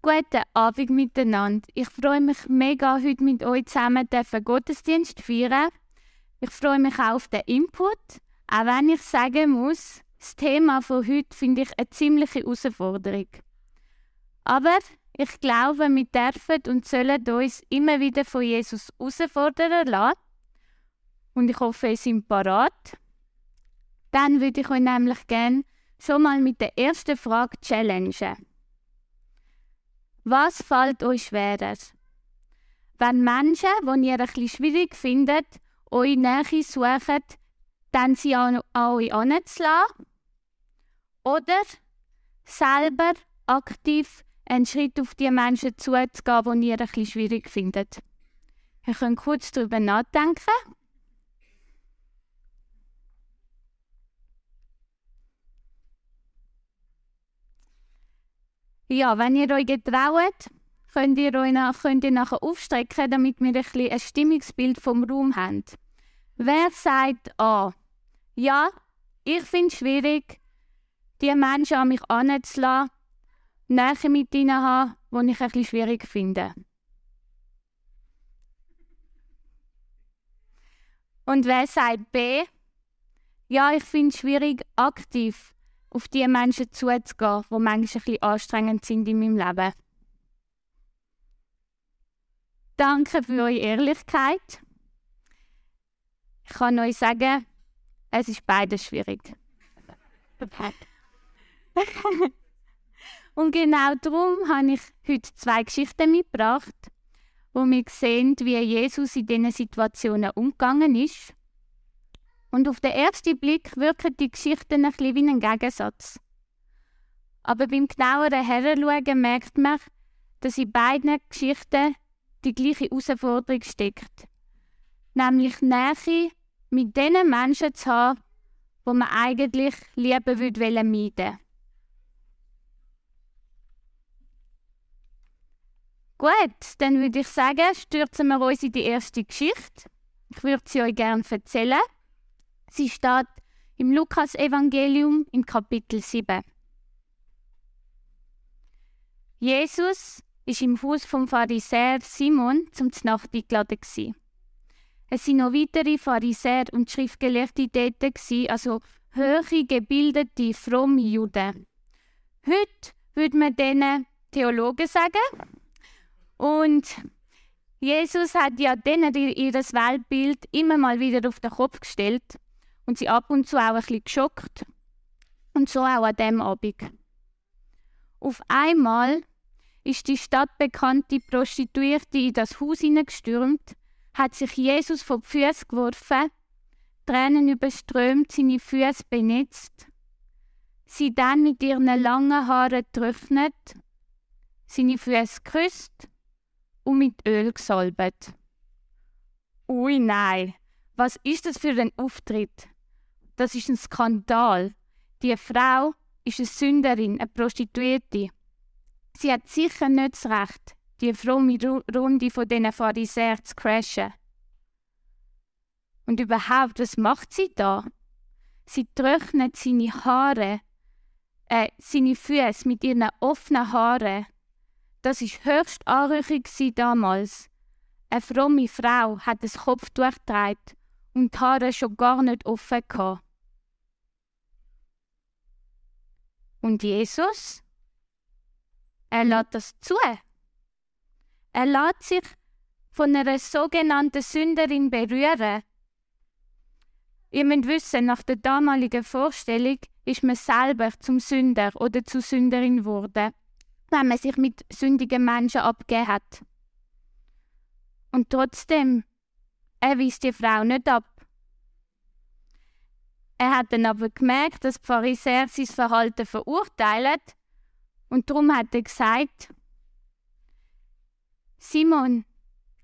Guten Abend miteinander. Ich freue mich mega, heute mit euch zusammen den Gottesdienst feiern. Ich freue mich auch auf den Input, auch wenn ich sagen muss, das Thema von heute finde ich eine ziemliche Herausforderung. Aber ich glaube, wir dürfen und sollen uns immer wieder von Jesus herausfordern lassen. Und ich hoffe, ihr seid parat. Dann würde ich euch nämlich gerne schon mal mit der ersten Frage challengen. Was fällt euch schwerer? Wenn Menschen, die ihr etwas schwierig findet, eure Nähe suchen, dann sie an euch anzulassen? Oder selber aktiv einen Schritt auf die Menschen zuzugehen, die ihr etwas schwierig findet? Ihr könnt kurz darüber nachdenken. Ja, wenn ihr euch getraut, könnt ihr euch nach, könnt ihr nachher aufstrecken, damit wir ein, bisschen ein Stimmungsbild vom Raum haben. Wer sagt A? Ja, ich finde es schwierig, die Menschen an mich anzulassen, Nähe mit ihnen haben, die ich bisschen schwierig finde. Und wer sagt B? Ja, ich finde es schwierig, aktiv auf die Menschen zuzugehen, die manchmal ein bisschen anstrengend sind in meinem Leben. Danke für eure Ehrlichkeit. Ich kann euch sagen, es ist beides schwierig. Und genau darum habe ich heute zwei Geschichten mitgebracht, wo wir sehen, wie Jesus in diesen Situationen umgegangen ist und auf den ersten Blick wirken die Geschichten ein bisschen wie ein Gegensatz. Aber beim genaueren Heranschauen merkt man, dass in beiden Geschichten die gleiche Herausforderung steckt. Nämlich Nähe mit den Menschen zu haben, wo man eigentlich lieber würde meiden Gut, dann würde ich sagen, stürzen wir uns in die erste Geschichte. Ich würde sie euch gerne erzählen. Sie steht im Lukas-Evangelium im Kapitel 7. Jesus ist im Haus vom Pharisäer Simon zum Znacht eingeladen. Es sind noch weitere Pharisäer und Schriftgelehrte dort, also höhere, gebildete, fromme Juden. Heute würde man denen Theologen sagen. Und Jesus hat ja denen ihr Weltbild immer mal wieder auf den Kopf gestellt und sie ab und zu auch ein geschockt. Und so auch an dem Abend. Auf einmal ist die stadtbekannte Prostituierte in das Haus hineingestürmt, hat sich Jesus vor die Füße geworfen, Tränen überströmt, seine Füße benetzt, sie dann mit ihren langen Haaren getrocknet, seine Füße geküsst und mit Öl gesalbt. Ui nein, was ist das für ein Auftritt? Das ist ein Skandal. Die Frau ist eine Sünderin, eine Prostituierte. Sie hat sicher nicht das Recht, die fromme Runde von diesen Pharisäern zu crashen. Und überhaupt, was macht sie da? Sie trocknet seine Haare, äh, seine Füße mit ihren offenen Haaren. Das ist höchst anrüchig damals. Eine fromme Frau hat das Kopftuch getragen und die Haare schon gar nicht offen gehabt. Und Jesus? Er mhm. lässt das zu. Er lässt sich von einer sogenannten Sünderin berühren. Ihr müsst wissen, nach der damaligen Vorstellung ist man selber zum Sünder oder zur Sünderin geworden, wenn man sich mit sündigen Menschen abgegeben hat. Und trotzdem, er weist die Frau nicht ab. Er hat dann aber gemerkt, dass die Pharisäer sein Verhalten verurteilen und darum hat er gesagt, Simon,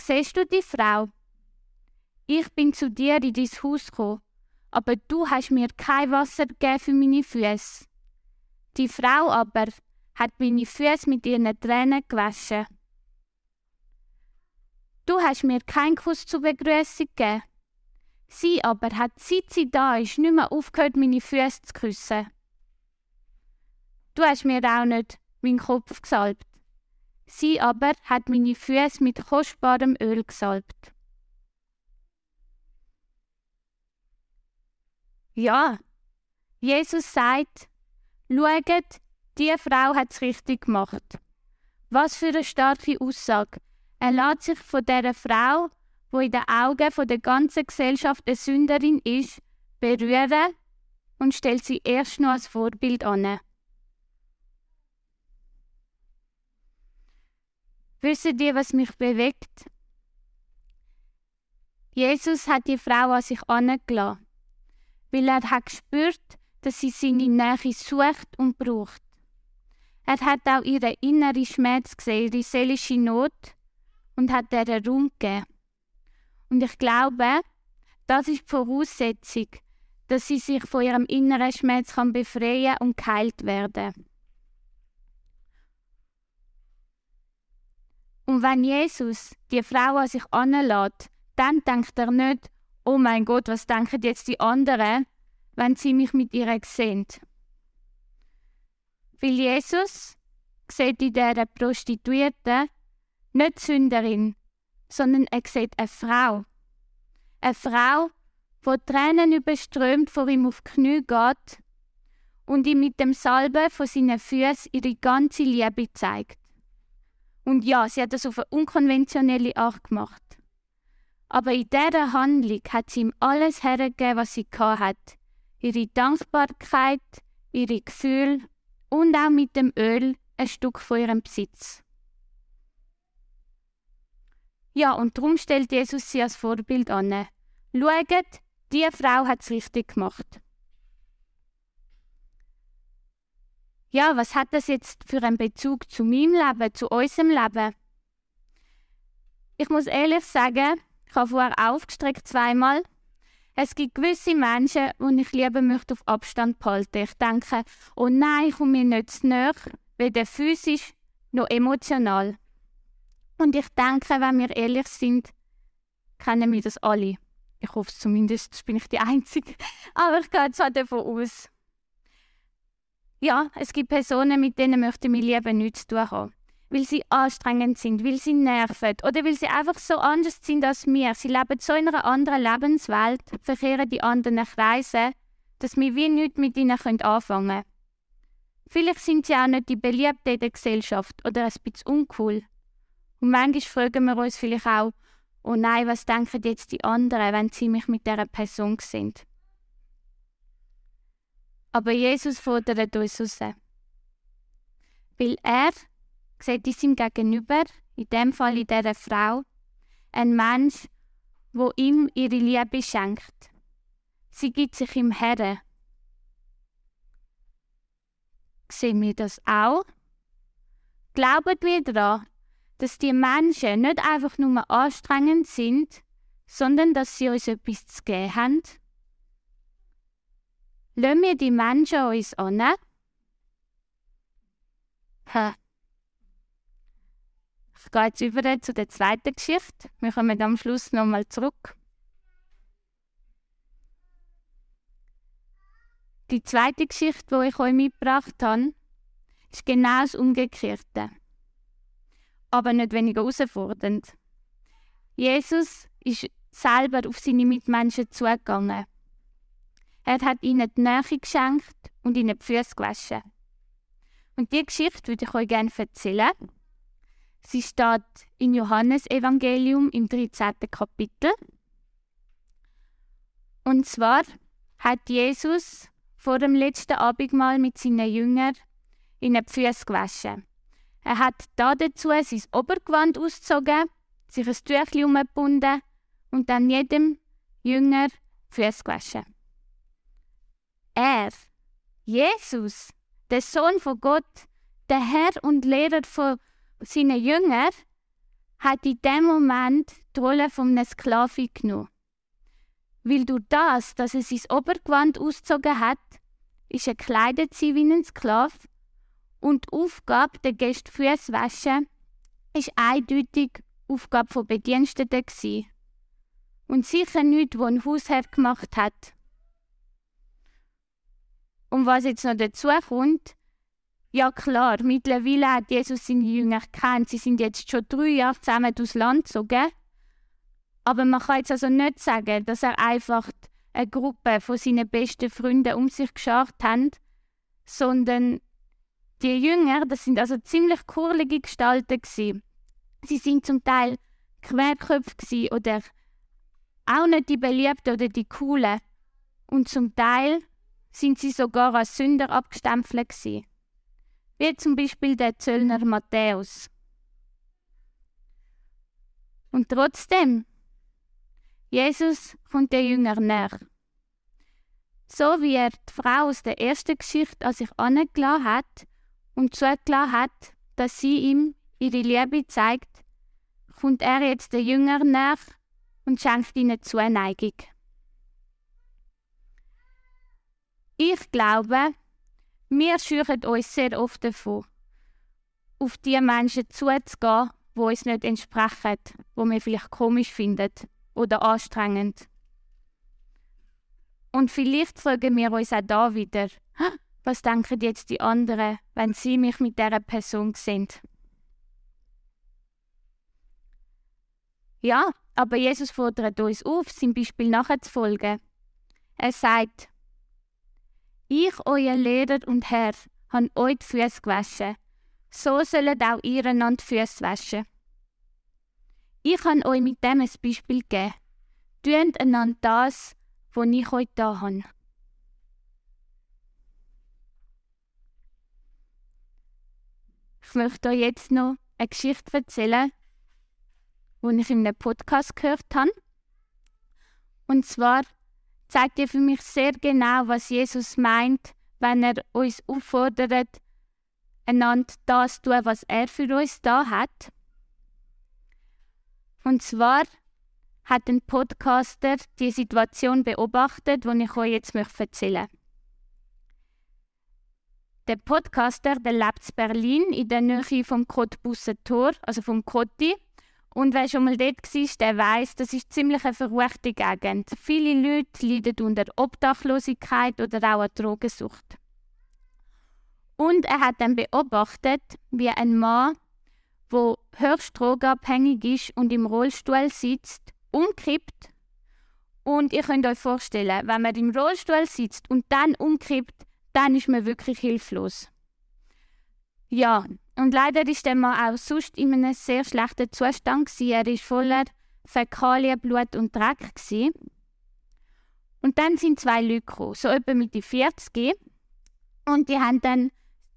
siehst du die Frau? Ich bin zu dir in dein Haus gekommen, aber du hast mir kein Wasser gegeben für meine Füße. Die Frau aber hat meine Füße mit ihren Tränen gewaschen. Du hast mir keinen Kuss zur Begrüßung gegeben. Sie aber hat, seit sie da ist, nicht mehr aufgehört, meine Füße zu küssen. Du hast mir auch nicht meinen Kopf gesalbt. Sie aber hat meine Füße mit kostbarem Öl gesalbt. Ja, Jesus sagt, schaut, die Frau hat es richtig gemacht. Was für eine starke Aussage. Er lässt sich von dieser Frau, wo in den Augen von der ganzen Gesellschaft eine Sünderin ist, berühren und stellt sie erst noch als Vorbild an. Wisst ihr, was mich bewegt? Jesus hat die Frau an sich angelassen, weil er hat gespürt, dass sie seine Nähe sucht und braucht. Er hat auch ihre innere Schmerz gesehen, ihre seelische Not und hat ihr Raum gegeben. Und ich glaube, das ist die Voraussetzung, dass sie sich von ihrem inneren Schmerz kann befreien und geheilt werden. Und wenn Jesus die Frau an sich anlässt, dann denkt er nicht, oh mein Gott, was denken jetzt die anderen, wenn sie mich mit ihr sehen. Weil Jesus sieht in dieser Prostituierten nicht Sünderin, sondern er sieht eine Frau. Eine Frau, die Tränen überströmt vor ihm auf Knie geht und ihm mit dem Salbe von seinen Füßen ihre ganze Liebe zeigt. Und ja, sie hat das auf eine unkonventionelle Art gemacht. Aber in dieser Handlung hat sie ihm alles hergegeben, was sie hat. Ihre Dankbarkeit, ihre Gefühle und auch mit dem Öl ein Stück von ihrem Besitz. Ja, und darum stellt Jesus sie als Vorbild an. Schaut, die Frau hat es richtig gemacht. ja, was hat das jetzt für einen Bezug zu meinem Leben, zu unserem Leben? Ich muss ehrlich sagen, ich habe vorher aufgestreckt zweimal. Es gibt gewisse Menschen, die ich lieber möchte auf Abstand behalten. Ich denke, oh nein, ich komme mir nicht zu näher, weder physisch noch emotional. Und ich denke, wenn wir ehrlich sind, kennen wir das alle. Ich hoffe zumindest, bin ich die Einzige. Aber ich gehe jetzt halt davon aus. Ja, es gibt Personen, mit denen möchte ich mein Leben nichts zu tun haben. Weil sie anstrengend sind, weil sie nerven oder weil sie einfach so anders sind als wir. Sie leben so in einer anderen Lebenswelt, verkehren die anderen Kreise, dass wir wie nichts mit ihnen anfangen können. Vielleicht sind sie auch nicht die Beliebten in der Gesellschaft oder ein bisschen uncool. Und manchmal fragen wir uns vielleicht auch, oh nein, was denken jetzt die anderen, wenn sie mich mit dieser Person sehen? Aber Jesus fordert uns raus. Weil er sieht in seinem Gegenüber, in dem Fall in dieser Frau, ein Mensch, wo ihm ihre Liebe schenkt. Sie gibt sich ihm her. Sehen wir das auch? Glauben wir daran, dass die Menschen nicht einfach nur anstrengend sind, sondern dass sie uns etwas zu geben haben? Lassen wir die Menschen uns an? Ich gehe jetzt über zu der zweiten Geschichte. Wir kommen am Schluss nochmal zurück. Die zweite Geschichte, die ich euch mitgebracht habe, ist genau das Umgekehrte. Aber nicht weniger herausfordernd. Jesus ist selber auf seine Mitmenschen zugegangen er hat ihnen die Nähe geschenkt und ihnen die Füße gewaschen. Und diese Geschichte würde ich euch gerne erzählen. Sie steht im Johannesevangelium im 13. Kapitel. Und zwar hat Jesus vor dem letzten Abendmahl mit seinen Jüngern ihnen die Füße gewaschen. Er hat dazu sein Obergewand ausgezogen, sich ein Tüchlein umgebunden und dann jedem Jünger Füße gewaschen. Er, Jesus, der Sohn von Gott, der Herr und Lehrer von seinen Jüngern, hat in dem Moment die Rolle von einem Sklaven genommen. Weil durch das, dass er sein Obergewand ausgezogen hat, ist er gekleidet wie ein Sklave und die Aufgabe, der Gäste Füße waschen, ist eindeutig Aufgabe von Bediensteten. Und sicher nicht, wo ein Hausherr gemacht hat. Und was jetzt noch dazu kommt, Ja klar, mittlerweile hat Jesus seine Jünger kennt. Sie sind jetzt schon drei Jahre zusammen durchs Land gezogen. Aber man kann jetzt also nicht sagen, dass er einfach eine Gruppe von seinen besten Freunden um sich geschart hat, sondern die Jünger, das sind also ziemlich kurlige Gestalten gewesen. Sie sind zum Teil Querköpfe oder auch nicht die Beliebten oder die Coolen. Und zum Teil sind sie sogar als Sünder abgestempelt gewesen. Wie zum Beispiel der Zöllner Matthäus. Und trotzdem, Jesus kommt der Jünger näher. So wie er die Frau aus der ersten Geschichte an sich angelassen hat und zugelassen hat, dass sie ihm ihre Liebe zeigt, kommt er jetzt der Jünger nach und schenkt ihnen Zuneigung. Ich glaube, wir schüren uns sehr oft davon, auf die Menschen zuzugehen, die uns nicht entsprechen, wo wir vielleicht komisch finden oder anstrengend. Und vielleicht fragen wir uns auch da wieder, was denken jetzt die anderen, wenn sie mich mit dieser Person sehen? Ja, aber Jesus fordert uns auf, sein Beispiel nachzufolgen. Er sagt, ich, euer Lehrer und Herr, habe euch die Füße gewaschen. So sollen auch ihr einander die Füße waschen. Ich habe euch mit dem ein Beispiel gegeben. Tut einander das, was ich euch da habe. Ich möchte euch jetzt noch eine Geschichte erzählen, die ich in einem Podcast gehört habe. Und zwar zeigt ihr für mich sehr genau, was Jesus meint, wenn er uns auffordert, einander das zu tun, was er für uns da hat. Und zwar hat ein Podcaster die Situation beobachtet, die ich euch jetzt erzählen möchte. Der Podcaster der lebt in Berlin in der Nähe vom Cottbusser Tor, also vom Kotti. Und wer schon mal dort war, der weiß, das ist ziemlich eine verruchte Gegend. Viele Leute leiden unter Obdachlosigkeit oder auch an Drogensucht. Und er hat dann beobachtet, wie ein Mann, der höchst drogenabhängig ist und im Rollstuhl sitzt, umkippt. Und ihr könnt euch vorstellen, wenn man im Rollstuhl sitzt und dann umkippt, dann ist man wirklich hilflos. Ja, und leider ist der Mann auch sonst in einem sehr schlechten Zustand. Gewesen. Er war voller Fäkalien, Blut und Dreck. Gewesen. Und dann sind zwei Leute gekommen, so etwa mit die 40. Und die haben dann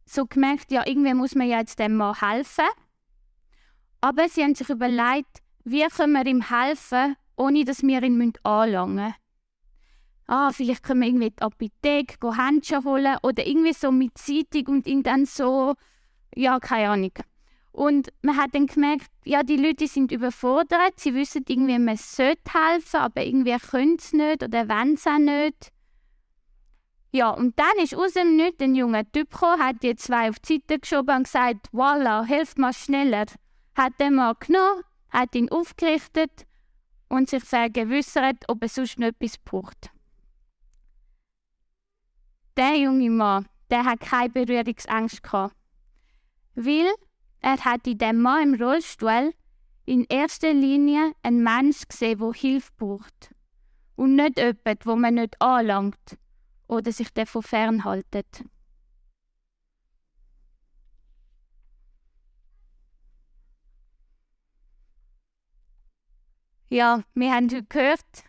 so gemerkt, ja, irgendwie muss man ja jetzt dem Mann helfen. Aber sie haben sich überlegt, wie können wir ihm helfen, ohne dass wir ihn anlangen müssen. Ah, vielleicht können wir irgendwie in die Apotheke Handschuhe holen oder irgendwie so mit Zeitung und ihn dann so ja, keine Ahnung. Und man hat dann gemerkt, ja, die Leute sind überfordert, sie wissen irgendwie, man sollte helfen, aber irgendwie können sie nicht oder wollen sie auch nicht. Ja, und dann ist aus dem Nichts ein junger Typ gekommen, hat die zwei auf die Seite geschoben und gesagt, voilà, helft mal schneller. Hat den Mann genommen, hat ihn aufgerichtet und sich vergewissert, ob er sonst noch etwas braucht. Der junge Mann, der hat keine Berührungsangst gehabt weil er hat in dem Mann im Rollstuhl in erster Linie einen Mensch gesehen, der Hilfe braucht. Und nicht jemand, wo man nicht anlangt oder sich davon fernhaltet. Ja, wir haben heute gehört,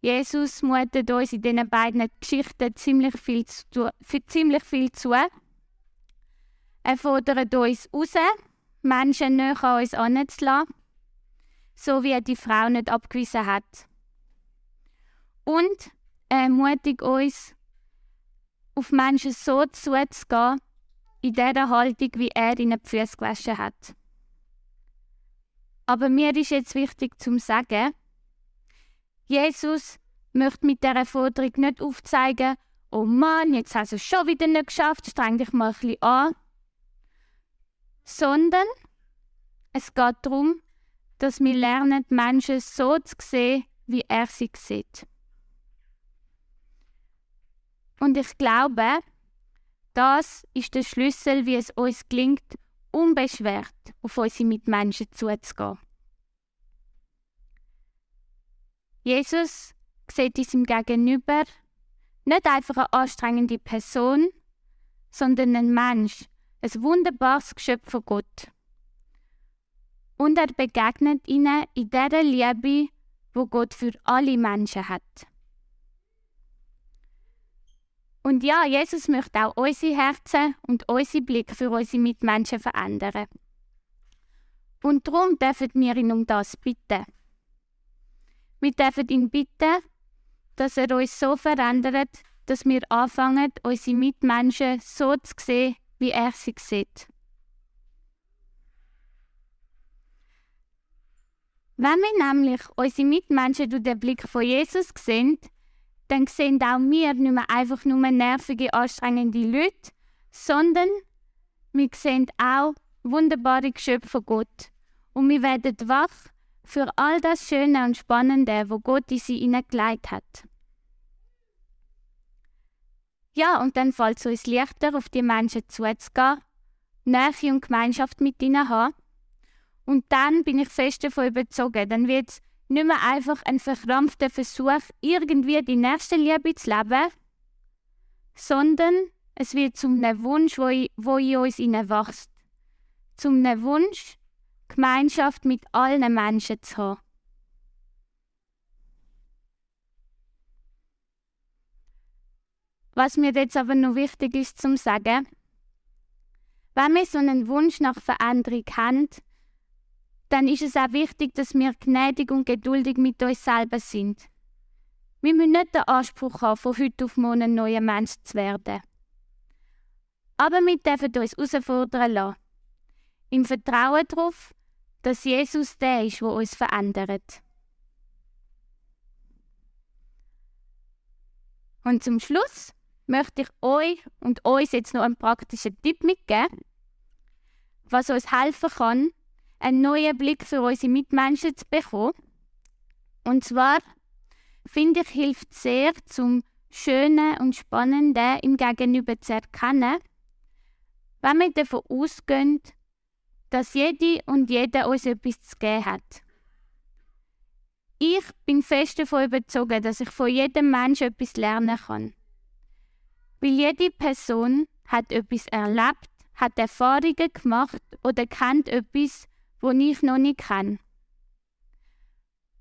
Jesus mutet uns in diesen beiden Geschichten ziemlich viel zu. Ziemlich viel zu. Er fordert uns raus, Menschen näher an uns anzulassen, so wie er die Frau nicht abgewiesen hat. Und er ermutigt uns, auf Menschen so zuzugehen, in der Haltung, wie er ihnen die Füße gewaschen hat. Aber mir ist jetzt wichtig zu sagen, Jesus möchte mit dieser Forderung nicht aufzeigen, oh Mann, jetzt hast du es schon wieder nicht geschafft, streng dich mal ein bisschen an, sondern es geht darum, dass wir lernen, die Menschen so zu sehen, wie er sie sieht. Und ich glaube, das ist der Schlüssel, wie es uns gelingt, unbeschwert auf unsere Mitmenschen zuzugehen. Jesus sieht uns im Gegenüber nicht einfach eine anstrengende Person, sondern ein Mensch, ein wunderbares Geschöpf von Gott. Und er begegnet ihnen in der Liebe, wo Gott für alle Menschen hat. Und ja, Jesus möchte auch unsere Herzen und unsere Blick für unsere Mitmenschen verändern. Und darum dürfen wir ihn um das bitten. Wir dürfen ihn bitten, dass er uns so verändert, dass wir anfangen, unsere Mitmenschen so zu sehen, wie er sie sieht. Wenn wir nämlich unsere Mitmenschen durch den Blick von Jesus sehen, dann sehen auch wir nicht mehr einfach nur nervige, anstrengende Leute, sondern wir sehen auch wunderbare Geschöpfe von Gott. Und wir werden wach für all das Schöne und Spannende, wo Gott sie hineingelegt hat. Ja, und dann fällt es uns leichter, auf die Menschen zuzugehen, Nähe und Gemeinschaft mit ihnen haben. Und dann bin ich fest davon überzeugt, dann wird es nicht mehr einfach ein verkrampfter Versuch, irgendwie die nächste Liebe zu leben, sondern es wird zum einem Wunsch, wo, in uns wächst. Zum einem Wunsch, Gemeinschaft mit allen Menschen zu haben. Was mir jetzt aber noch wichtig ist zum sagen, wenn wir so einen Wunsch nach Veränderung haben, dann ist es auch wichtig, dass wir gnädig und geduldig mit uns selber sind. Wir müssen nicht den Anspruch haben, von heute auf morgen ein neuer Mensch zu werden. Aber wir dürfen uns herausfordern lassen. Im Vertrauen darauf, dass Jesus der ist, der uns verändert. Und zum Schluss möchte ich euch und uns jetzt noch einen praktischen Tipp mitgeben, was uns helfen kann, einen neuen Blick für unsere Mitmenschen zu bekommen. Und zwar finde ich, hilft sehr, zum Schönen und Spannenden im Gegenüber zu erkennen, wenn wir davon ausgehen, dass jede und jeder uns etwas zu geben hat. Ich bin fest davon überzeugt, dass ich von jedem Menschen etwas lernen kann. Weil jede Person hat etwas erlebt, hat Erfahrungen gemacht oder kennt etwas, wo ich noch nicht kenne.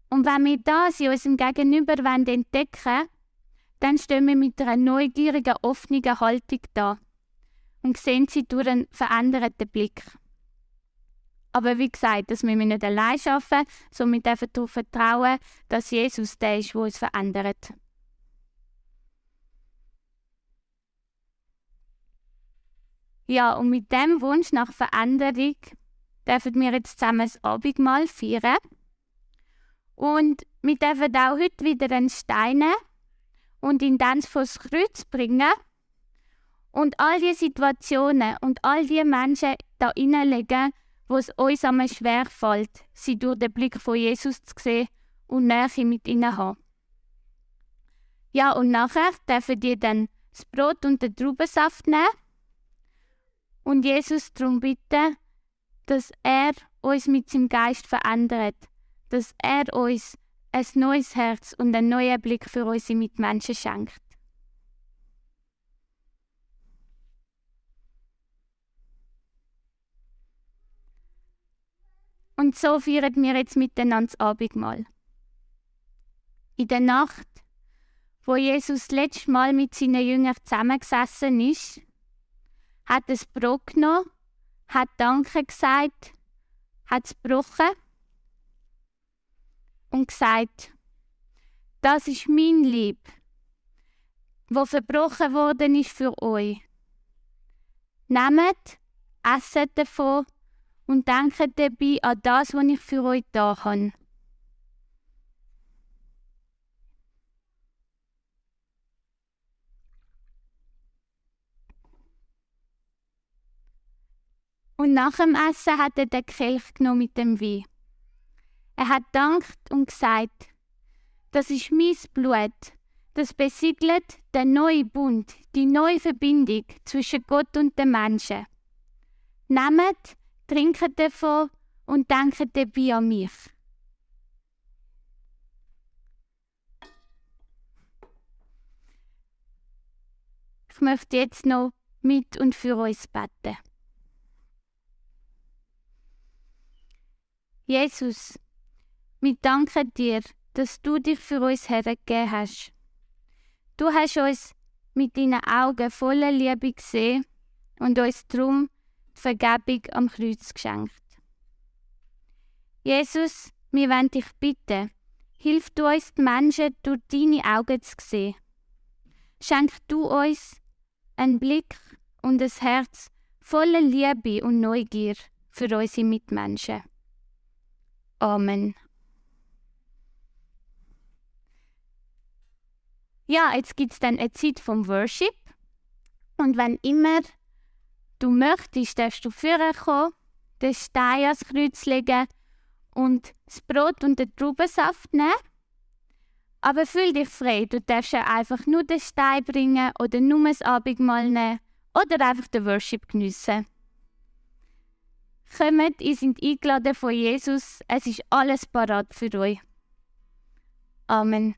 Und wenn wir das in unserem Gegenüber entdecken dann stehen wir mit einer neugierigen, offenen Haltung da und sehen sie durch einen veränderten Blick. Aber wie gesagt, das müssen wir nicht allein schaffen, sondern wir dürfen darauf vertrauen, dass Jesus der ist, der uns verändert. Ja, und mit dem Wunsch nach Veränderung dürfen wir jetzt zusammen das Abendmahl feiern. Und wir dürfen auch heute wieder einen Stein und ihn dann das Kreuz bringen und all die Situationen und all die Menschen da hineinlegen, wo es uns einmal schwer fällt, sie durch den Blick von Jesus zu sehen und Nähe mit ihnen haben. Ja, und nachher dürfen die dann das Brot und den Traubensaft nehmen und Jesus darum bitten, dass er uns mit seinem Geist verändert, dass er uns ein neues Herz und einen neuen Blick für unsere Mitmenschen schenkt. Und so feiern wir jetzt miteinander das Abendmahl. In der Nacht, wo Jesus das letzte Mal mit seinen Jüngern zusammengesessen ist, hat es Brot genommen hat Danke gesagt, hat es gebrochen und gesagt, das ist mein Lieb, wo verbrochen worden ist für euch. Nehmt, esset davon und denkt dabei an das, was ich für euch da habe. Und nach dem Essen hat er den Kelch genommen mit dem Wein. Er hat dankt und gesagt, das ist mein Blut, Das besiegelt den neuen Bund, die neue Verbindung zwischen Gott und den Menschen. Nehmt, trinket davon und denkt dabei an mich. Ich möchte jetzt noch mit und für uns beten. Jesus, wir danken dir, dass du dich für uns hergegeben hast. Du hast uns mit deinen Augen voller Liebe gesehen und uns darum die Vergebung am Kreuz geschenkt. Jesus, wir wollen dich bitten, hilf du uns die Menschen durch deine Augen zu sehen. Schenk du uns einen Blick und ein Herz voller Liebe und Neugier für unsere Mitmenschen. Amen. Ja, jetzt gibt es dann eine Zeit vom Worship. Und wenn immer du möchtest, darfst du vorher kommen, den Stein ans Kreuz legen und das Brot und den Traubensaft nehmen. Aber fühl dich frei, du darfst ja einfach nur den Stein bringen oder nur das Abendmahl nehmen oder einfach den Worship geniessen. Kommt, ihr seid eingeladen von Jesus, es ist alles parat für euch. Amen.